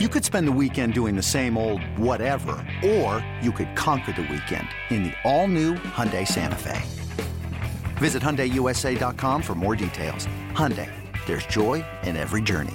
You could spend the weekend doing the same old whatever, or you could conquer the weekend in the all-new Hyundai Santa Fe. Visit HyundaiUSA.com for more details. Hyundai, there's joy in every journey.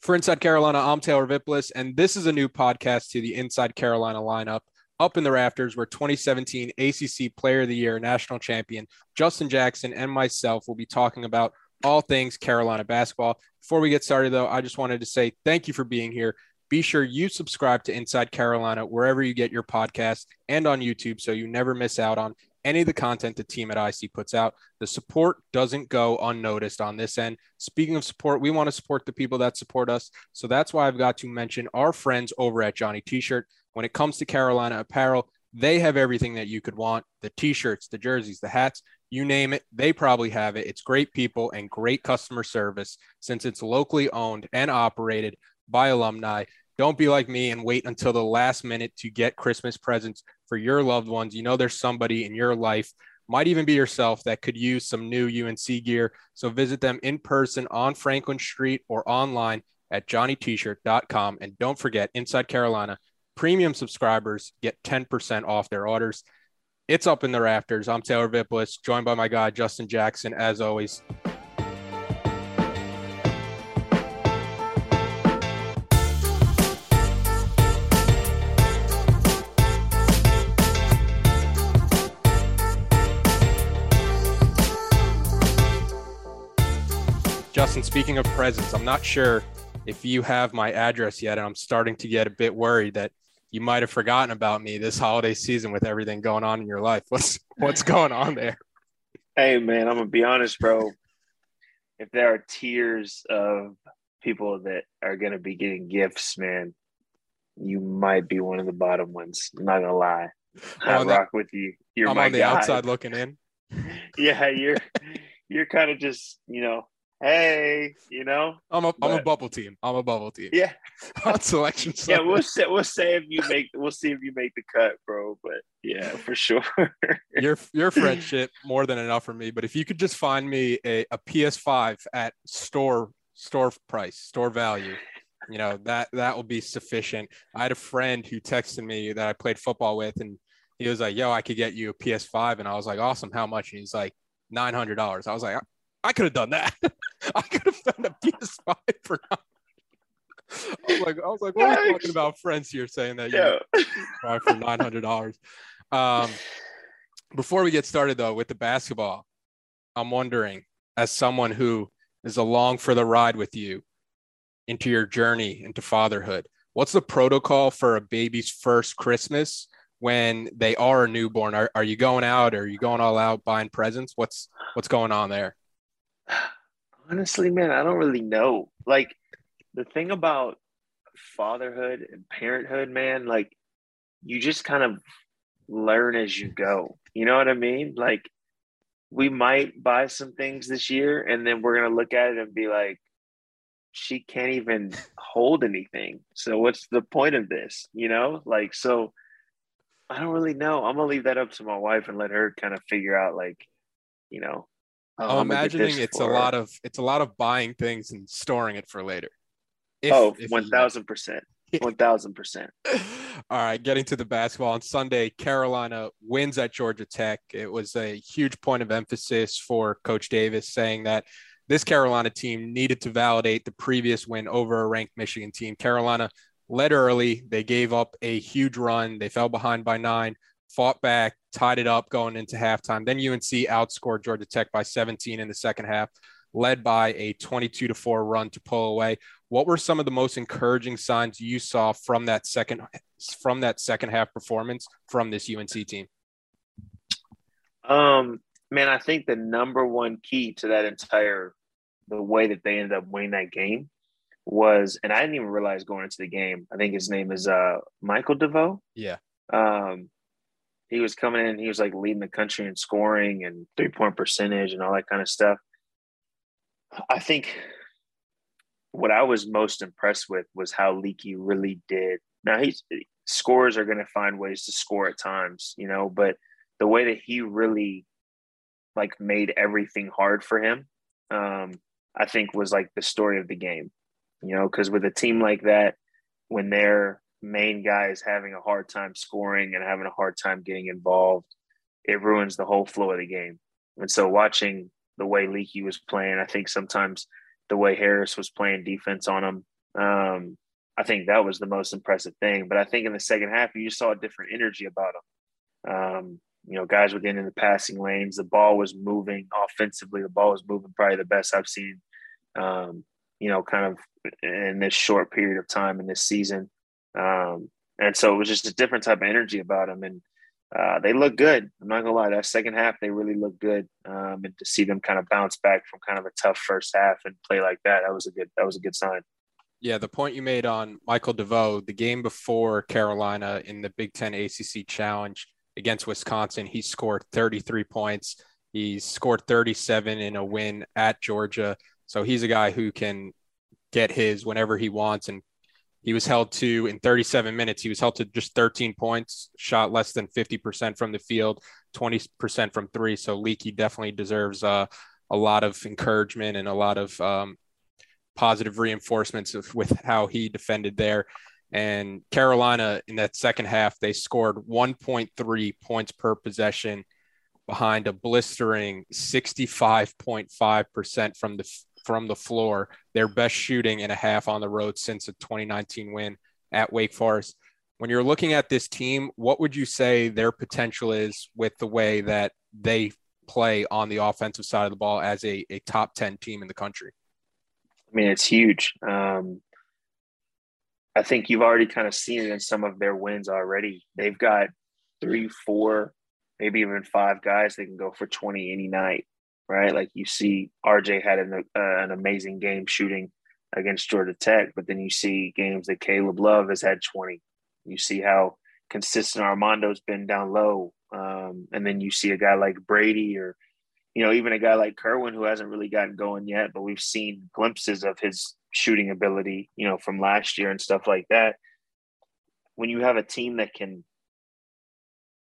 For Inside Carolina, I'm Taylor Vippolis, and this is a new podcast to the Inside Carolina lineup. Up in the rafters, where 2017 ACC Player of the Year national champion Justin Jackson and myself will be talking about all things Carolina basketball. Before we get started, though, I just wanted to say thank you for being here. Be sure you subscribe to Inside Carolina wherever you get your podcast and on YouTube so you never miss out on any of the content the team at IC puts out. The support doesn't go unnoticed on this end. Speaking of support, we want to support the people that support us. So that's why I've got to mention our friends over at Johnny T shirt. When it comes to Carolina apparel, they have everything that you could want the t shirts, the jerseys, the hats you name it, they probably have it. It's great people and great customer service since it's locally owned and operated by alumni. Don't be like me and wait until the last minute to get Christmas presents for your loved ones. You know, there's somebody in your life, might even be yourself, that could use some new UNC gear. So visit them in person on Franklin Street or online at johnnytshirt.com. And don't forget, Inside Carolina, premium subscribers get 10% off their orders. It's up in the rafters. I'm Taylor Vippolis, joined by my guy, Justin Jackson, as always. Justin, speaking of presents, I'm not sure if you have my address yet, and I'm starting to get a bit worried that you might have forgotten about me this holiday season with everything going on in your life. What's what's going on there? Hey man, I'm gonna be honest, bro. If there are tiers of people that are gonna be getting gifts, man, you might be one of the bottom ones. I'm not gonna lie. I rock with you. You're I'm my on the guy. outside looking in. yeah, you're you're kind of just you know hey, you know. I'm a am a bubble team. I'm a bubble team. Yeah, On selection. yeah. We'll say we'll say if you make we'll see if you make the cut, bro. But yeah, for sure. your your friendship more than enough for me. But if you could just find me a, a PS5 at store store price, store value, you know that that will be sufficient. I had a friend who texted me that I played football with, and he was like, "Yo, I could get you a PS5," and I was like, "Awesome, how much?" And he's like, 900 dollars." I was like, "I, could have done that. I could have found a PS5 for." I was like, I was like, what are you talking about? Friends here saying that you yeah. buy for nine hundred dollars. Um, before we get started though with the basketball, I'm wondering, as someone who is along for the ride with you into your journey into fatherhood, what's the protocol for a baby's first Christmas when they are a newborn? Are, are you going out? Are you going all out buying presents? What's what's going on there? Honestly, man, I don't really know. Like the thing about fatherhood and parenthood, man, like you just kind of learn as you go. You know what I mean? Like we might buy some things this year and then we're going to look at it and be like she can't even hold anything. So what's the point of this? You know? Like so I don't really know. I'm going to leave that up to my wife and let her kind of figure out like, you know, oh, I'm I'ma imagining it's a for lot of it's a lot of buying things and storing it for later. If- oh, if one thousand percent, one thousand percent. All right, getting to the basketball on Sunday, Carolina wins at Georgia Tech. It was a huge point of emphasis for Coach Davis, saying that this Carolina team needed to validate the previous win over a ranked Michigan team. Carolina led early. They gave up a huge run. They fell behind by nine, fought back, tied it up going into halftime. Then UNC outscored Georgia Tech by 17 in the second half, led by a 22 to 4 run to pull away. What were some of the most encouraging signs you saw from that second from that second half performance from this UNC team? Um, man, I think the number one key to that entire the way that they ended up winning that game was, and I didn't even realize going into the game. I think his name is uh Michael DeVoe. Yeah. Um, he was coming in. He was like leading the country in scoring and three point percentage and all that kind of stuff. I think what I was most impressed with was how Leaky really did. Now he's scores are going to find ways to score at times, you know, but the way that he really like made everything hard for him, um, I think was like the story of the game. You know, because with a team like that, when their main guy is having a hard time scoring and having a hard time getting involved, it ruins the whole flow of the game. And so watching the way Leaky was playing, I think sometimes the way Harris was playing defense on him, um, I think that was the most impressive thing. But I think in the second half, you saw a different energy about him. Um, you know, guys were getting in the passing lanes. The ball was moving offensively. The ball was moving probably the best I've seen, um, you know, kind of in this short period of time in this season. Um, and so it was just a different type of energy about him. And uh, they look good. I'm not gonna lie. That second half, they really look good. Um, and to see them kind of bounce back from kind of a tough first half and play like that, that was a good. That was a good sign. Yeah, the point you made on Michael DeVoe, the game before Carolina in the Big Ten ACC Challenge against Wisconsin, he scored 33 points. He scored 37 in a win at Georgia. So he's a guy who can get his whenever he wants and he was held to in 37 minutes. He was held to just 13 points, shot less than 50% from the field, 20% from three. So Leaky definitely deserves uh, a lot of encouragement and a lot of um, positive reinforcements of, with how he defended there. And Carolina in that second half, they scored 1.3 points per possession behind a blistering 65.5% from the from the floor, their best shooting in a half on the road since a 2019 win at Wake Forest. When you're looking at this team, what would you say their potential is with the way that they play on the offensive side of the ball as a, a top 10 team in the country? I mean, it's huge. Um, I think you've already kind of seen it in some of their wins already. They've got three, four, maybe even five guys that can go for 20 any night right? Like you see, RJ had an, uh, an amazing game shooting against Georgia Tech, but then you see games that Caleb Love has had 20. You see how consistent Armando's been down low. Um, and then you see a guy like Brady or, you know, even a guy like Kerwin who hasn't really gotten going yet, but we've seen glimpses of his shooting ability, you know, from last year and stuff like that. When you have a team that can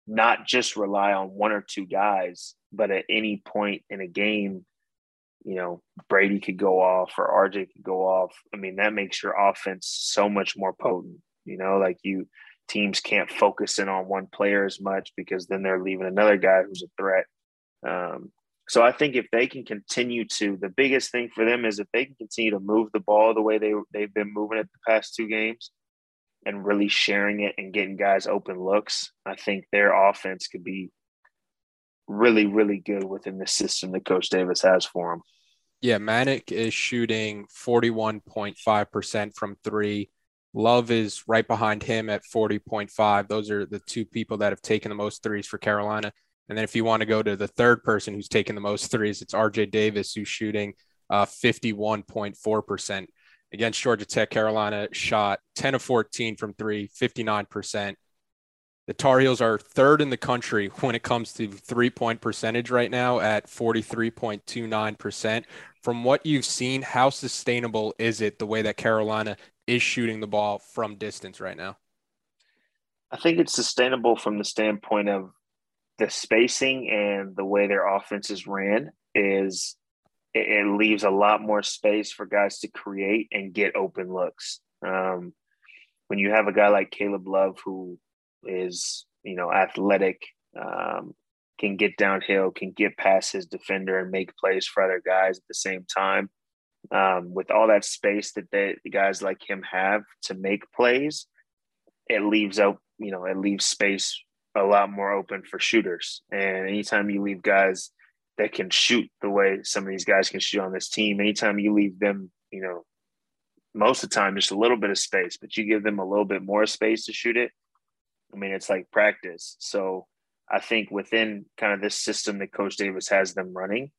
not just rely on one or two guys, but at any point in a game, you know, Brady could go off or RJ could go off. I mean, that makes your offense so much more potent. You know, like you teams can't focus in on one player as much because then they're leaving another guy who's a threat. Um, so I think if they can continue to, the biggest thing for them is if they can continue to move the ball the way they they've been moving it the past two games, and really sharing it and getting guys open looks, I think their offense could be really, really good within the system that Coach Davis has for them. Yeah, Manek is shooting 41.5% from three. Love is right behind him at 40.5. Those are the two people that have taken the most threes for Carolina. And then if you want to go to the third person who's taken the most threes, it's RJ Davis, who's shooting uh, 51.4%. Against Georgia Tech, Carolina shot 10 of 14 from three, 59%. The Tar Heels are third in the country when it comes to three point percentage right now at 43.29%. From what you've seen, how sustainable is it the way that Carolina is shooting the ball from distance right now? I think it's sustainable from the standpoint of the spacing and the way their offense is ran is it, leaves a lot more space for guys to create and get open looks. Um, when you have a guy like Caleb Love who is you know athletic, um, can get downhill, can get past his defender and make plays for other guys at the same time. Um, with all that space that they, the guys like him have to make plays, it leaves out you know it leaves space a lot more open for shooters. And anytime you leave guys that can shoot the way some of these guys can shoot on this team, anytime you leave them, you know, most of the time just a little bit of space, but you give them a little bit more space to shoot it, I mean, it's like practice. So I think within kind of this system that Coach Davis has them running,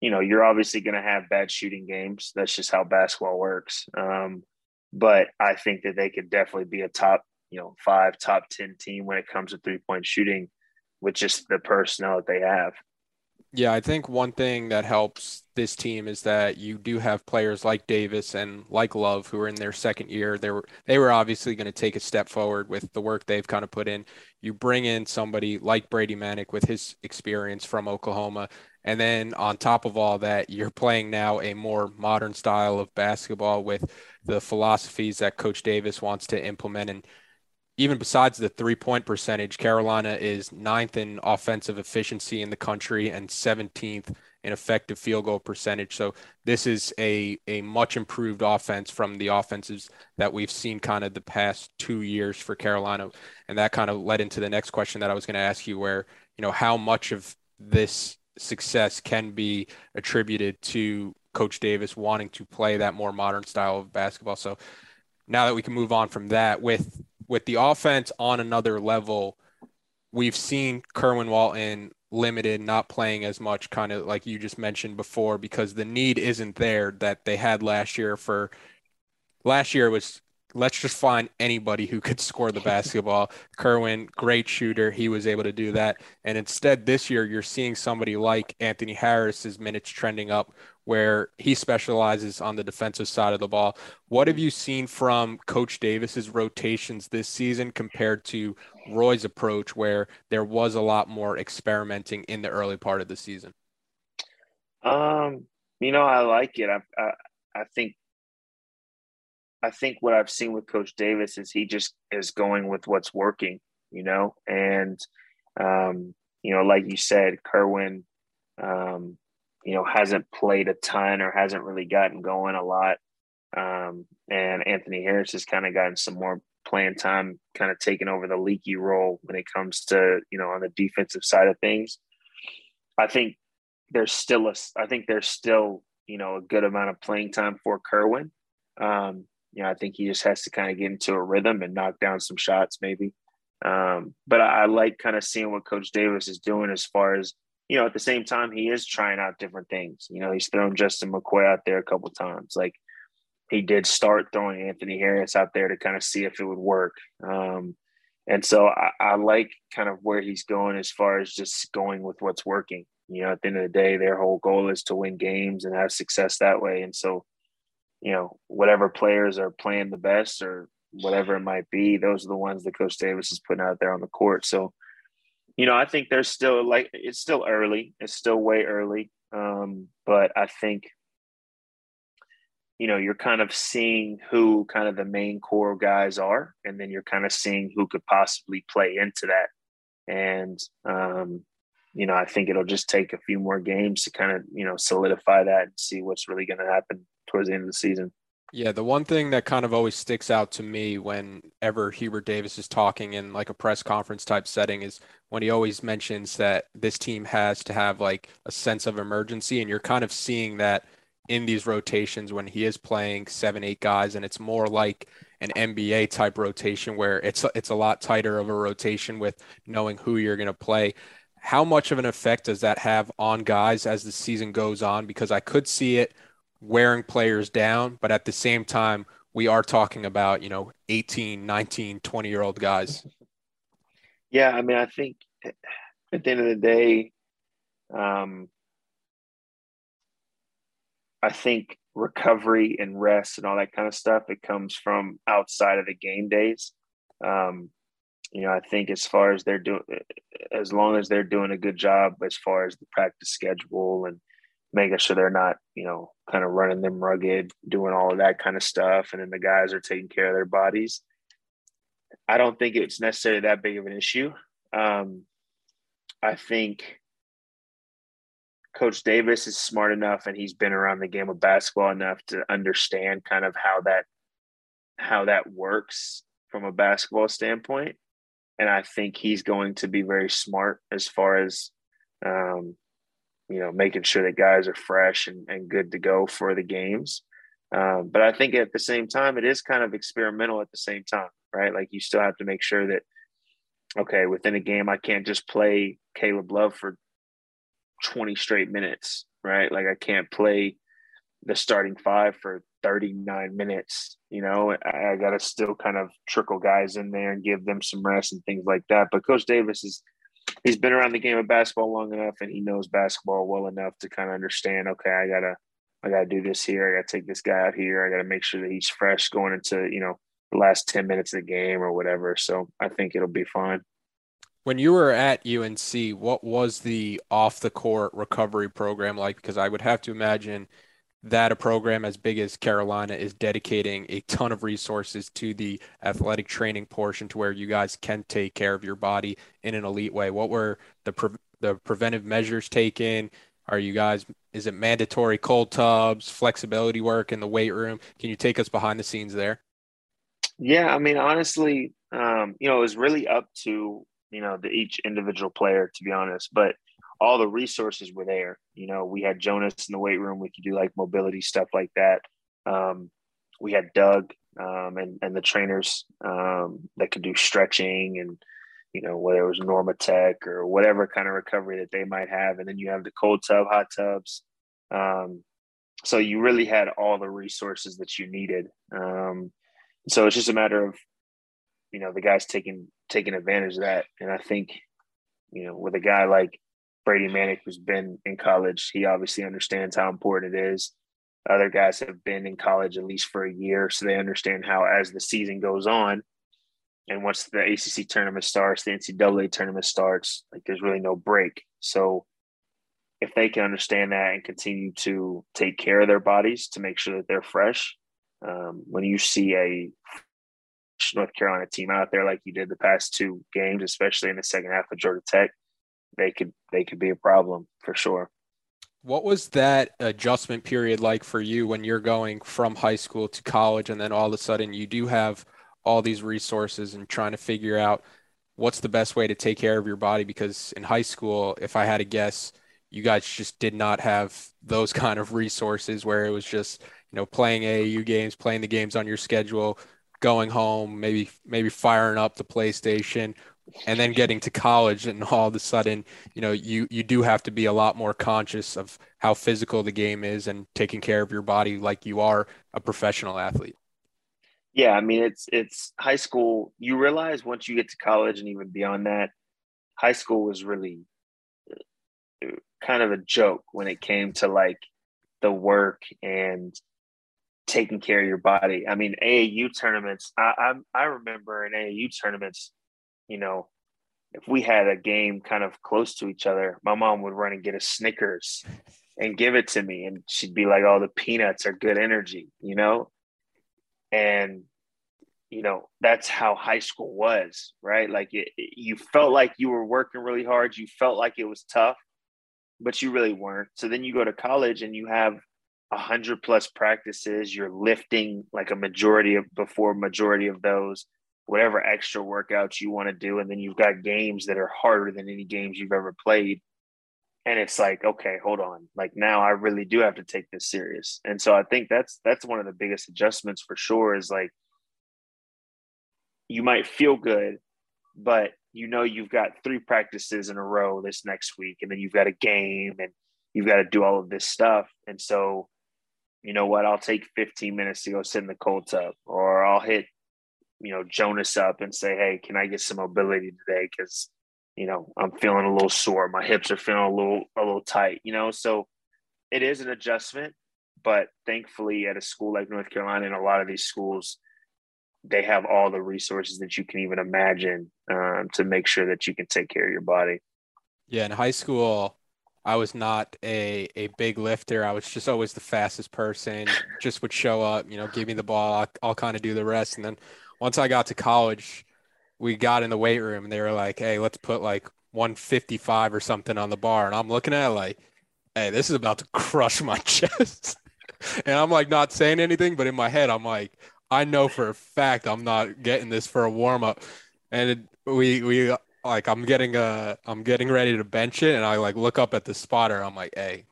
you know, you're obviously going to have bad shooting games. That's just how basketball works. Um, but I think that they could definitely be a top, you know, five, top 10 team when it comes to three point shooting with just the personnel that they have. Yeah, I think one thing that helps this team is that you do have players like Davis and like Love who are in their second year. They were they were obviously going to take a step forward with the work they've kind of put in. You bring in somebody like Brady Manek with his experience from Oklahoma And then on top of all that, you're playing now a more modern style of basketball with the philosophies that Coach Davis wants to implement. And even besides the three point percentage, Carolina is ninth in offensive efficiency in the country and 17th in effective field goal percentage. So this is a, a much improved offense from the offenses that we've seen kind of the past two years for Carolina. And that kind of led into the next question that I was going to ask you, where, you know, how much of this success can be attributed to Coach Davis wanting to play that more modern style of basketball. So now that we can move on from that with with the offense on another level, we've seen Kerwin Walton limited, not playing as much, kind of like you just mentioned before, because the need isn't there that they had last year for last year was let's just find anybody who could score the basketball. Kerwin, great shooter. He was able to do that. And instead, this year, you're seeing somebody like Anthony Harris's minutes trending up where he specializes on the defensive side of the ball. What have you seen from Coach Davis's rotations this season compared to Roy's approach, where there was a lot more experimenting in the early part of the season? Um, you know, I like it. I, I, I think I think what I've seen with Coach Davis is he just is going with what's working, you know, and um, you know, like you said, Kerwin, um, you know, hasn't played a ton or hasn't really gotten going a lot, um, and Anthony Harris has kind of gotten some more playing time, kind of taking over the Leaky role when it comes to you know on the defensive side of things. I think there's still a, I think there's still you know a good amount of playing time for Kerwin. Um, you know, I think he just has to kind of get into a rhythm and knock down some shots, maybe. Um, but I, I like kind of seeing what Coach Davis is doing as far as you know. At the same time, he is trying out different things. You know, he's thrown Justin McCoy out there a couple times. Like he did start throwing Anthony Harris out there to kind of see if it would work. Um, and so I, I, like kind of where he's going as far as just going with what's working. You know, at the end of the day, their whole goal is to win games and have success that way. And so you know, whatever players are playing the best or whatever it might be, those are the ones that Coach Davis is putting out there on the court. So, you know, I think there's still like it's still early. It's still way early. Um, but I think, you know, you're kind of seeing who kind of the main core guys are, and then you're kind of seeing who could possibly play into that. And um, you know, I think it'll just take a few more games to kind of, you know, solidify that and see what's really going to happen towards the end of the season. Yeah, the one thing that kind of always sticks out to me whenever Hubert Davis is talking in like a press conference type setting is when he always mentions that this team has to have like a sense of emergency. And you're kind of seeing that in these rotations when he is playing seven, eight guys. And it's more like an NBA type rotation where it's, it's a lot tighter of a rotation with knowing who you're going to play. How much of an effect does that have on guys as the season goes on? Because I could see it – wearing players down, but at the same time, we are talking about, you know, 18, 19, 20 year old guys. Yeah. I mean, I think at the end of the day, um, I think recovery and rest and all that kind of stuff, it comes from outside of the game days. Um, you know, I think as far as they're doing, as long as they're doing a good job as far as the practice schedule and making sure they're not, you know, kind of running them rugged, doing all of that kind of stuff. And then the guys are taking care of their bodies. I don't think it's necessarily that big of an issue. Um, I think Coach Davis is smart enough and he's been around the game of basketball enough to understand kind of how that how that works from a basketball standpoint. And I think he's going to be very smart as far as um, you know, making sure that guys are fresh and, and good to go for the games. Um, but I think at the same time, it is kind of experimental at the same time, right? Like you still have to make sure that, okay, within a game, I can't just play Caleb Love for 20 straight minutes, right? Like I can't play the starting five for 39 minutes. You know, I, I got to still kind of trickle guys in there and give them some rest and things like that. But Coach Davis is he's been around the game of basketball long enough and he knows basketball well enough to kind of understand okay i gotta i gotta do this here i gotta take this guy out here i gotta make sure that he's fresh going into you know the last 10 minutes of the game or whatever so i think it'll be fine When you were at UNC, what was the off the court recovery program like? Because I would have to imagine that a program as big as Carolina is dedicating a ton of resources to the athletic training portion to where you guys can take care of your body in an elite way. What were the pre- the preventive measures taken? Are you guys is it mandatory cold tubs, flexibility work in the weight room? Can you take us behind the scenes there? Yeah, I mean honestly, um, you know, it was really up to, you know, the each individual player to be honest, but all the resources were there. You know, we had Jonas in the weight room. We could do like mobility stuff like that. Um, we had Doug um, and and the trainers um, that could do stretching and you know whether it was Normatec or whatever kind of recovery that they might have. And then you have the cold tub, hot tubs. Um, so you really had all the resources that you needed. Um, so it's just a matter of you know the guys taking taking advantage of that. And I think you know with a guy like Brady Manek, who's been in college, he obviously understands how important it is. Other guys have been in college at least for a year, so they understand how, as the season goes on, and once the ACC tournament starts, the NCAA tournament starts, like there's really no break. So, if they can understand that and continue to take care of their bodies to make sure that they're fresh, um, when you see a North Carolina team out there like you did the past two games, especially in the second half of Georgia Tech, they could they could be a problem for sure. What was that adjustment period like for you when you're going from high school to college and then all of a sudden you do have all these resources and trying to figure out what's the best way to take care of your body because in high school if I had to guess you guys just did not have those kind of resources where it was just you know playing AAU games, playing the games on your schedule, going home, maybe maybe firing up the PlayStation, and then getting to college and all of a sudden you know you you do have to be a lot more conscious of how physical the game is and taking care of your body like you are a professional athlete. Yeah i mean it's it's high school. You realize once you get to college and even beyond that high school was really uh, kind of a joke when it came to like the work and taking care of your body. I mean aau tournaments i i, I remember in aau tournaments you know, if we had a game kind of close to each other, my mom would run and get a Snickers and give it to me. And she'd be like, oh, the peanuts are good energy, you know? And, you know, that's how high school was, right? Like it, it, you felt like you were working really hard. You felt like it was tough, but you really weren't. So then you go to college and you have a hundred plus practices. You're lifting like a majority of before majority of those whatever extra workouts you want to do. And then you've got games that are harder than any games you've ever played. And it's like, okay, hold on. Like now I really do have to take this serious. And so I think that's that's one of the biggest adjustments for sure is like you might feel good, but you know you've got three practices in a row this next week, and then you've got a game and you've got to do all of this stuff. And so, you know what, I'll take 15 minutes to go sit in the cold tub, or I'll hit you know Jonas up and say, "Hey, can I get some mobility today?" Because you know I'm feeling a little sore, my hips are feeling a little a little tight. You know, so it is an adjustment, but thankfully at a school like North Carolina and a lot of these schools, they have all the resources that you can even imagine um, to make sure that you can take care of your body. Yeah, in high school, I was not a a big lifter. I was just always the fastest person. Just would show up, you know, give me the ball. I'll, I'll kind of do the rest, and then once I got to college, we got in the weight room and they were like, "Hey, let's put like 155 or something on the bar." And I'm looking at it like, "Hey, this is about to crush my chest." and I'm like not saying anything, but in my head, I'm like, I know for a fact I'm not getting this for a warm up. And it, we we like I'm getting a I'm getting ready to bench it, and I like look up at the spotter. I'm like, "Hey,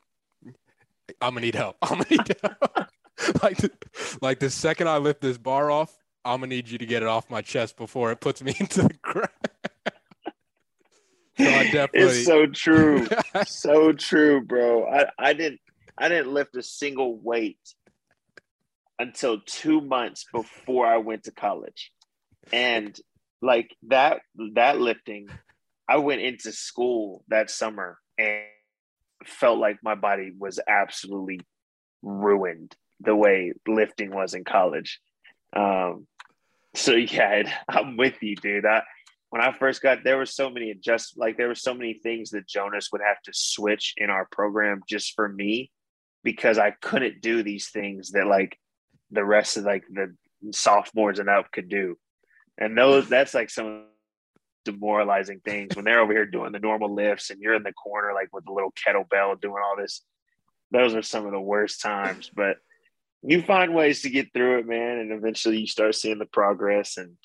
I'm gonna need help. I'm gonna need help." like, like the second I lift this bar off, I'm gonna need you to get it off my chest before it puts me into the ground. so It's so true. so true, bro. I, I didn't I didn't lift a single weight until two months before I went to college. And like that that lifting, I went into school that summer and felt like my body was absolutely ruined the way lifting was in college. Um, so yeah, I'm with you, dude. I when I first got there were so many adjust like there were so many things that Jonas would have to switch in our program just for me because I couldn't do these things that like the rest of like the sophomores and up could do. And those that's like some demoralizing things when they're over here doing the normal lifts and you're in the corner like with the little kettlebell doing all this. Those are some of the worst times, but you find ways to get through it, man, and eventually you start seeing the progress and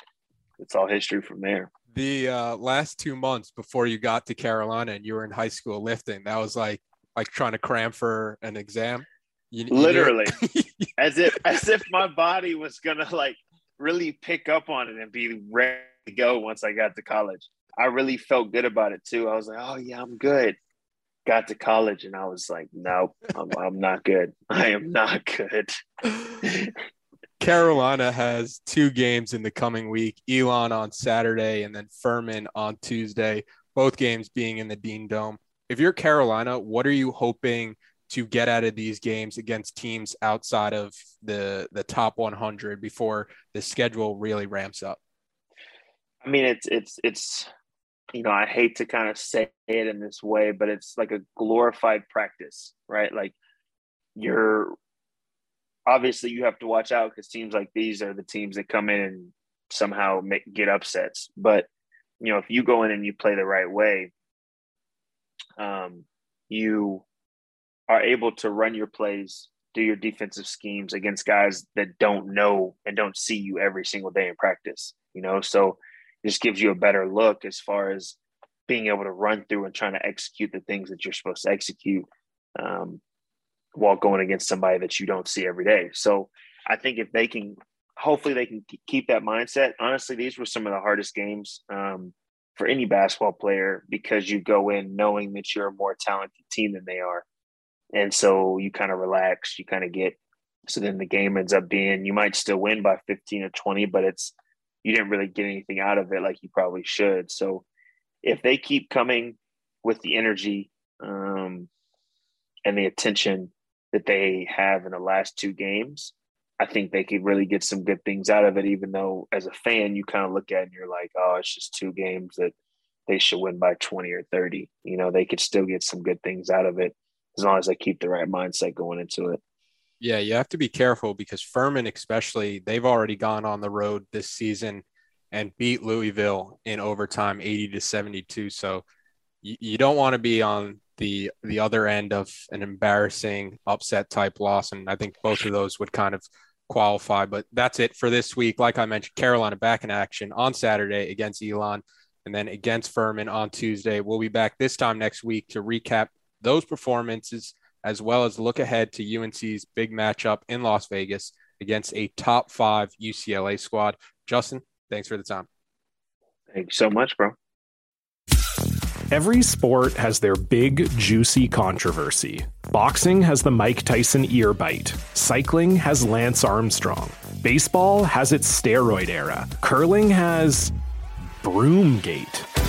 it's all history from there. The uh, last two months before you got to Carolina and you were in high school lifting, that was like like trying to cram for an exam. You, Literally, as if as if my body was gonna like really pick up on it and be ready to go once I got to college. I really felt good about it too. I was like, oh yeah, I'm good. Got to college and I was like, nope, I'm, I'm not good. I am not good. Carolina has two games in the coming week Elon on Saturday and then Furman on Tuesday, both games being in the Dean Dome. If you're Carolina, what are you hoping to get out of these games against teams outside of the the top 100 before the schedule really ramps up? I mean, it's it's it's you know, I hate to kind of say it in this way, but it's like a glorified practice, right? Like you're obviously you have to watch out because teams like these are the teams that come in and somehow make, get upsets. But you know, if you go in and you play the right way, um, you are able to run your plays, do your defensive schemes against guys that don't know and don't see you every single day in practice. You know, so just gives you a better look as far as being able to run through and trying to execute the things that you're supposed to execute um, while going against somebody that you don't see every day. So I think if they can, hopefully they can keep that mindset. Honestly, these were some of the hardest games um, for any basketball player because you go in knowing that you're a more talented team than they are. And so you kind of relax, you kind of get, so then the game ends up being, you might still win by 15 or 20, but it's, you didn't really get anything out of it like you probably should. So if they keep coming with the energy um, and the attention that they have in the last two games, I think they could really get some good things out of it, even though as a fan, you kind of look at it and you're like, oh, it's just two games that they should win by 20 or 30. You know, they could still get some good things out of it as long as they keep the right mindset going into it. Yeah, you have to be careful because Furman, especially, they've already gone on the road this season and beat Louisville in overtime 80 to 72. So you, you don't want to be on the the other end of an embarrassing upset type loss. And I think both of those would kind of qualify. But that's it for this week. Like I mentioned, Carolina back in action on Saturday against Elon and then against Furman on Tuesday. We'll be back this time next week to recap those performances as well as look ahead to UNC's big matchup in Las Vegas against a top five UCLA squad. Justin, thanks for the time. Thanks so much, bro. Every sport has their big, juicy controversy. Boxing has the Mike Tyson ear bite. Cycling has Lance Armstrong. Baseball has its steroid era. Curling has. Broomgate.